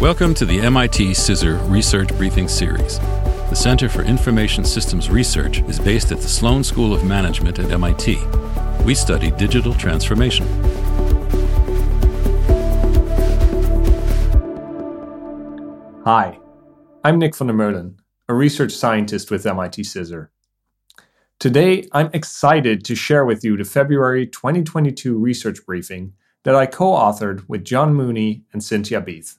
Welcome to the MIT CISR Research Briefing Series. The Center for Information Systems Research is based at the Sloan School of Management at MIT. We study digital transformation. Hi, I'm Nick van der Meulen, a research scientist with MIT CISR. Today, I'm excited to share with you the February 2022 research briefing that I co authored with John Mooney and Cynthia Beath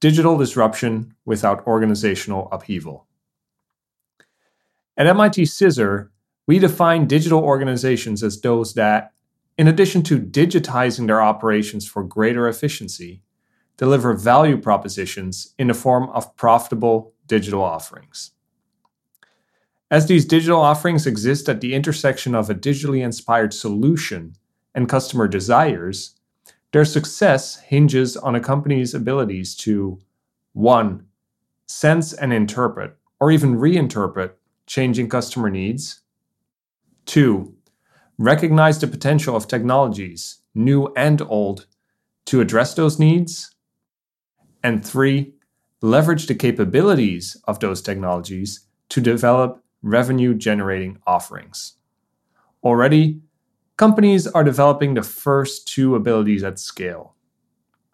digital disruption without organizational upheaval. At MIT CISR, we define digital organizations as those that, in addition to digitizing their operations for greater efficiency, deliver value propositions in the form of profitable digital offerings. As these digital offerings exist at the intersection of a digitally inspired solution and customer desires, their success hinges on a company's abilities to 1. Sense and interpret, or even reinterpret, changing customer needs. 2. Recognize the potential of technologies, new and old, to address those needs. And 3. Leverage the capabilities of those technologies to develop revenue generating offerings. Already, companies are developing the first two abilities at scale.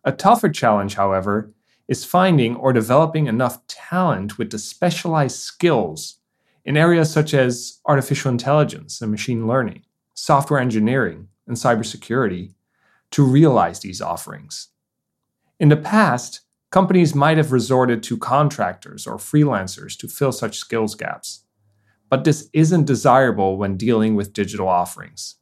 A tougher challenge, however, is finding or developing enough talent with the specialized skills in areas such as artificial intelligence and machine learning, software engineering, and cybersecurity to realize these offerings. In the past, companies might have resorted to contractors or freelancers to fill such skills gaps. But this isn't desirable when dealing with digital offerings.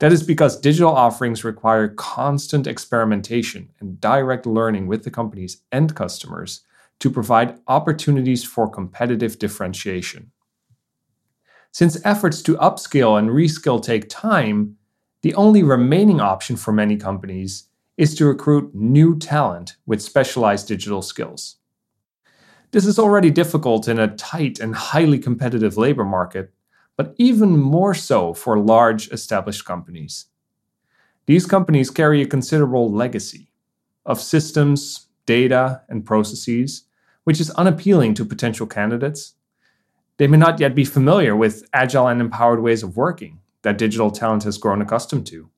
That is because digital offerings require constant experimentation and direct learning with the company's end customers to provide opportunities for competitive differentiation. Since efforts to upskill and reskill take time, the only remaining option for many companies is to recruit new talent with specialized digital skills. This is already difficult in a tight and highly competitive labor market, but even more so for large established companies. These companies carry a considerable legacy of systems, data, and processes, which is unappealing to potential candidates. They may not yet be familiar with agile and empowered ways of working that digital talent has grown accustomed to.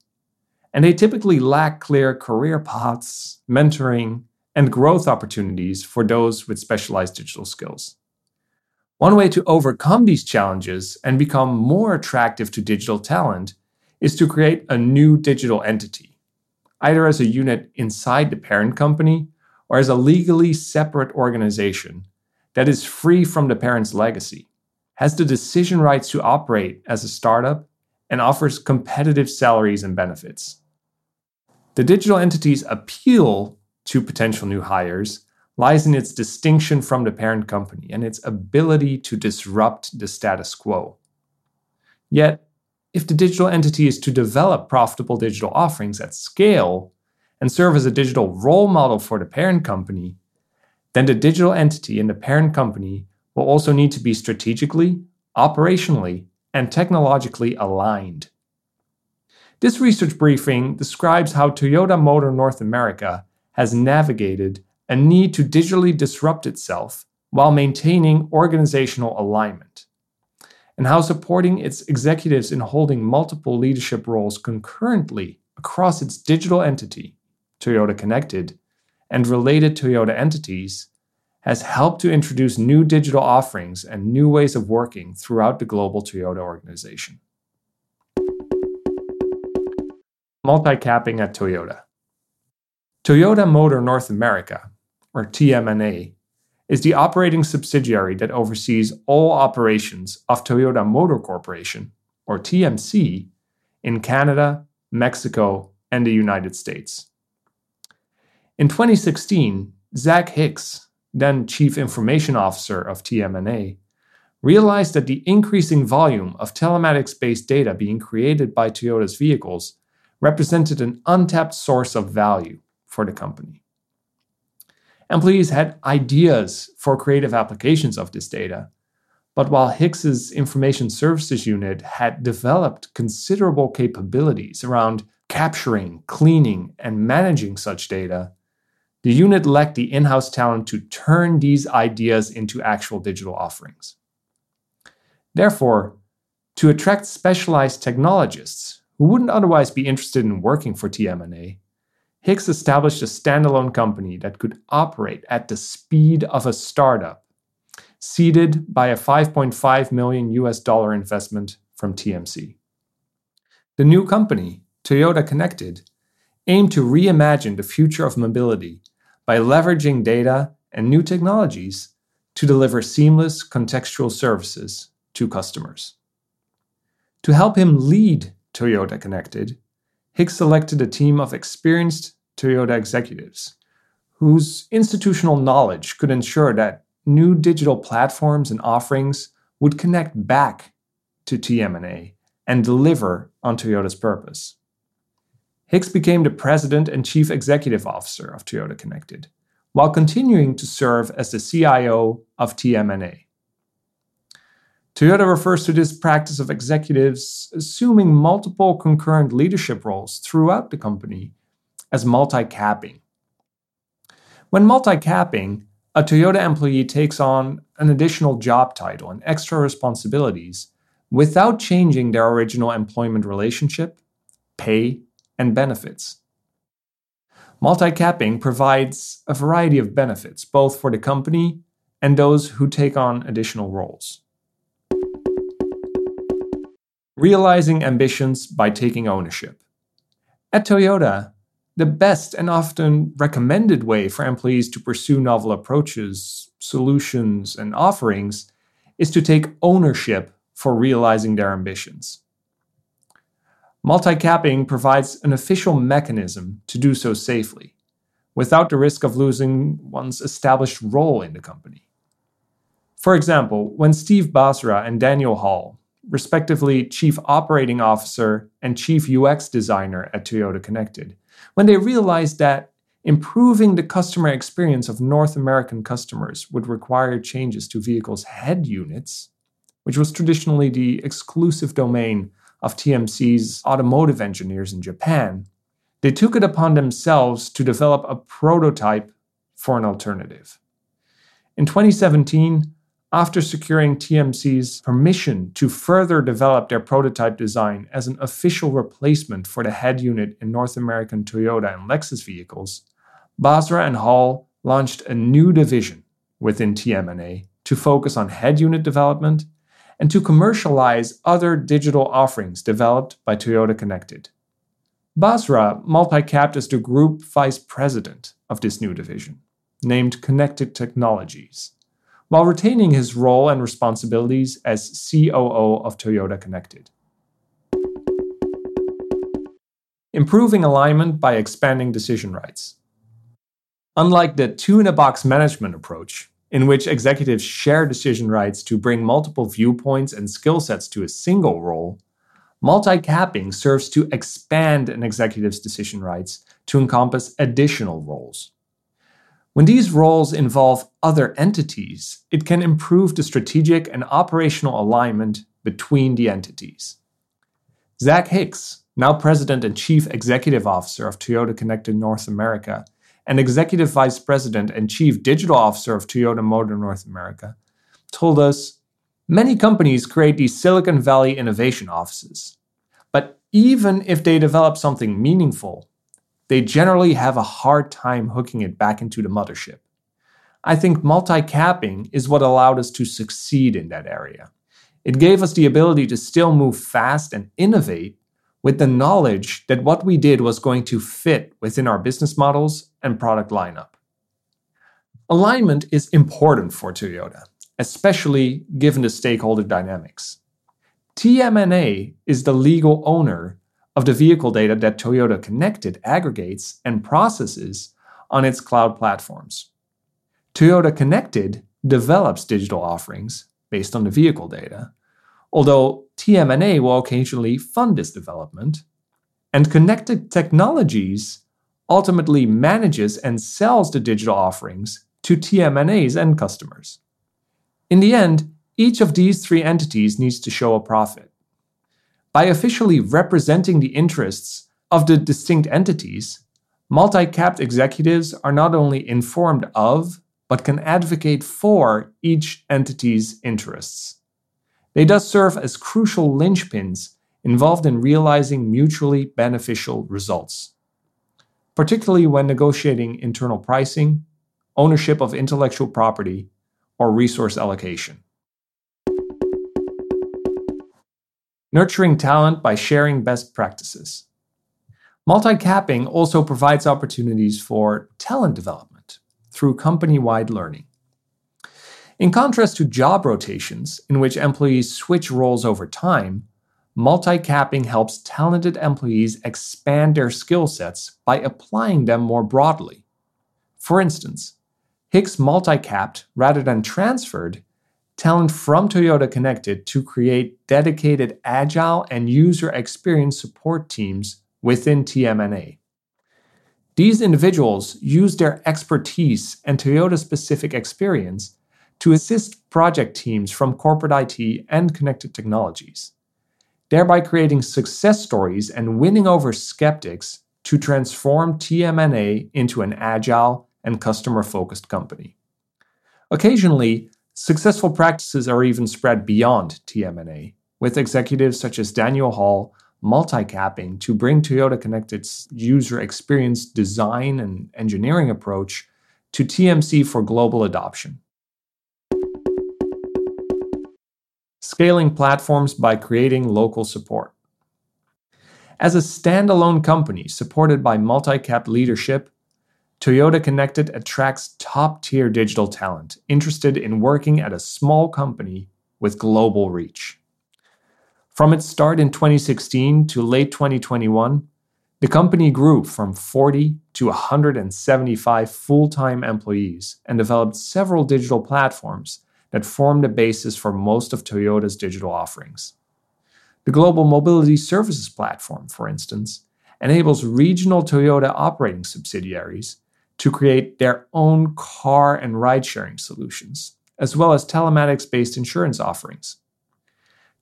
And they typically lack clear career paths, mentoring, and growth opportunities for those with specialized digital skills. One way to overcome these challenges and become more attractive to digital talent is to create a new digital entity, either as a unit inside the parent company or as a legally separate organization that is free from the parent's legacy, has the decision rights to operate as a startup, and offers competitive salaries and benefits. The digital entity's appeal to potential new hires lies in its distinction from the parent company and its ability to disrupt the status quo. Yet, if the digital entity is to develop profitable digital offerings at scale and serve as a digital role model for the parent company, then the digital entity and the parent company will also need to be strategically, operationally, and technologically aligned. This research briefing describes how Toyota Motor North America has navigated a need to digitally disrupt itself while maintaining organizational alignment, and how supporting its executives in holding multiple leadership roles concurrently across its digital entity, Toyota Connected, and related Toyota entities has helped to introduce new digital offerings and new ways of working throughout the global Toyota organization. Multi-capping at Toyota. Toyota Motor North America or TMNA, is the operating subsidiary that oversees all operations of Toyota Motor Corporation, or TMC, in Canada, Mexico, and the United States. In 2016, Zach Hicks, then Chief Information Officer of TMNA, realized that the increasing volume of telematics based data being created by Toyota's vehicles represented an untapped source of value for the company. Employees had ideas for creative applications of this data. But while Hicks's information services unit had developed considerable capabilities around capturing, cleaning, and managing such data, the unit lacked the in house talent to turn these ideas into actual digital offerings. Therefore, to attract specialized technologists who wouldn't otherwise be interested in working for TMNA, Hicks established a standalone company that could operate at the speed of a startup, seeded by a 5.5 million US dollar investment from TMC. The new company, Toyota Connected, aimed to reimagine the future of mobility by leveraging data and new technologies to deliver seamless contextual services to customers. To help him lead Toyota Connected, Hicks selected a team of experienced Toyota executives whose institutional knowledge could ensure that new digital platforms and offerings would connect back to TMNA and deliver on Toyota's purpose. Hicks became the president and chief executive officer of Toyota Connected, while continuing to serve as the CIO of TMNA. Toyota refers to this practice of executives assuming multiple concurrent leadership roles throughout the company as multi capping. When multi capping, a Toyota employee takes on an additional job title and extra responsibilities without changing their original employment relationship, pay, and benefits. Multi capping provides a variety of benefits, both for the company and those who take on additional roles. Realizing ambitions by taking ownership. At Toyota, the best and often recommended way for employees to pursue novel approaches, solutions, and offerings is to take ownership for realizing their ambitions. Multi capping provides an official mechanism to do so safely, without the risk of losing one's established role in the company. For example, when Steve Basra and Daniel Hall respectively Chief Operating Officer and Chief UX Designer at Toyota Connected, when they realized that improving the customer experience of North American customers would require changes to vehicles' head units, which was traditionally the exclusive domain of TMC's automotive engineers in Japan, they took it upon themselves to develop a prototype for an alternative. In 2017, after securing TMC's permission to further develop their prototype design as an official replacement for the head unit in North American Toyota and Lexus vehicles, Basra and Hall launched a new division within TMNA to focus on head unit development and to commercialize other digital offerings developed by Toyota Connected. Basra multi-capped as the group vice president of this new division, named Connected Technologies while retaining his role and responsibilities as COO of Toyota Connected. Improving alignment by expanding decision rights. Unlike the two in a box management approach, in which executives share decision rights to bring multiple viewpoints and skill sets to a single role, multi capping serves to expand an executive's decision rights to encompass additional roles. When these roles involve other entities, it can improve the strategic and operational alignment between the entities. Zach Hicks, now President and Chief Executive Officer of Toyota Connected North America, and Executive Vice President and Chief Digital Officer of Toyota Motor North America, told us many companies create these Silicon Valley innovation offices. But even if they develop something meaningful, they generally have a hard time hooking it back into the mothership. I think multi capping is what allowed us to succeed in that area. It gave us the ability to still move fast and innovate with the knowledge that what we did was going to fit within our business models and product lineup. Alignment is important for Toyota, especially given the stakeholder dynamics. TMNA is the legal owner of the vehicle data that Toyota Connected aggregates and processes on its cloud platforms. Toyota Connected develops digital offerings based on the vehicle data, although TMNA will occasionally fund this development, and Connected Technologies ultimately manages and sells the digital offerings to TMNA's end customers. In the end, each of these three entities needs to show a profit by officially representing the interests of the distinct entities, Multi capped executives are not only informed of, but can advocate for each entity's interests. They thus serve as crucial linchpins involved in realizing mutually beneficial results, particularly when negotiating internal pricing, ownership of intellectual property, or resource allocation. Nurturing talent by sharing best practices. Multi capping also provides opportunities for talent development through company wide learning. In contrast to job rotations, in which employees switch roles over time, multi capping helps talented employees expand their skill sets by applying them more broadly. For instance, Hicks multi capped rather than transferred talent from Toyota Connected to create dedicated agile and user experience support teams within TMNA. These individuals use their expertise and Toyota specific experience to assist project teams from corporate IT and connected technologies, thereby creating success stories and winning over skeptics to transform TMNA into an agile and customer focused company. Occasionally, successful practices are even spread beyond TMNA, with executives such as Daniel Hall multi-capping to bring Toyota Connected's user experience design and engineering approach to TMC for global adoption. Scaling platforms by creating local support. As a standalone company supported by multi-cap leadership, Toyota Connected attracts top tier digital talent interested in working at a small company with global reach. From its start in 2016 to late 2021, the company grew from 40 to 175 full time employees and developed several digital platforms that form the basis for most of Toyota's digital offerings. The Global Mobility Services Platform, for instance, enables regional Toyota operating subsidiaries to create their own car and ride sharing solutions, as well as telematics based insurance offerings.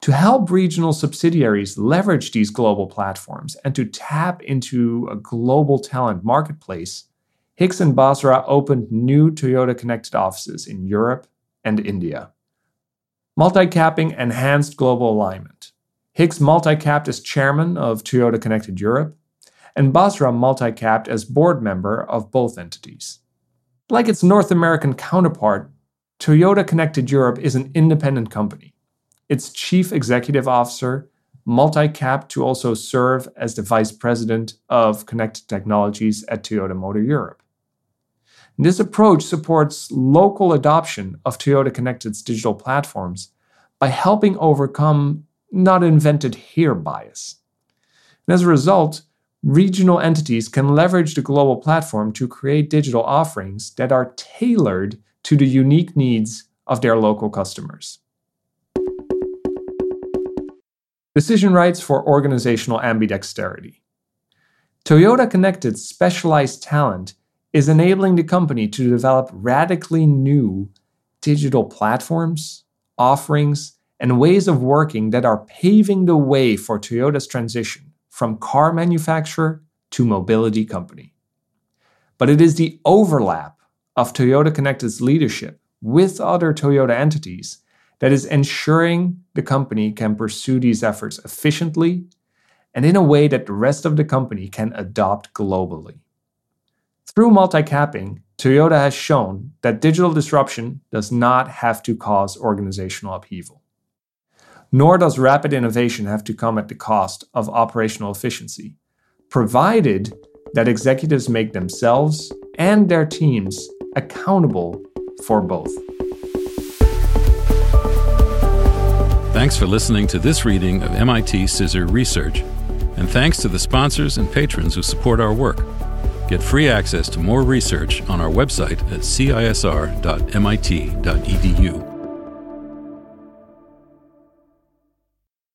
To help regional subsidiaries leverage these global platforms and to tap into a global talent marketplace, Hicks and Basra opened new Toyota connected offices in Europe and India. Multi-capping enhanced global alignment. Hicks multi-capped as chairman of Toyota Connected Europe, and Basra multi-capped as board member of both entities. Like its North American counterpart, Toyota Connected Europe is an independent company its chief executive officer, multi-cap to also serve as the vice president of connected technologies at Toyota Motor Europe. This approach supports local adoption of Toyota Connected's digital platforms by helping overcome not invented here bias. And as a result, regional entities can leverage the global platform to create digital offerings that are tailored to the unique needs of their local customers. Decision rights for organizational ambidexterity. Toyota Connected specialized talent is enabling the company to develop radically new digital platforms, offerings, and ways of working that are paving the way for Toyota's transition from car manufacturer to mobility company. But it is the overlap of Toyota Connected's leadership with other Toyota entities that is ensuring the company can pursue these efforts efficiently and in a way that the rest of the company can adopt globally. Through multi capping, Toyota has shown that digital disruption does not have to cause organizational upheaval. Nor does rapid innovation have to come at the cost of operational efficiency, provided that executives make themselves and their teams accountable for both. Thanks for listening to this reading of MIT CISR Research, and thanks to the sponsors and patrons who support our work. Get free access to more research on our website at cisr.mit.edu.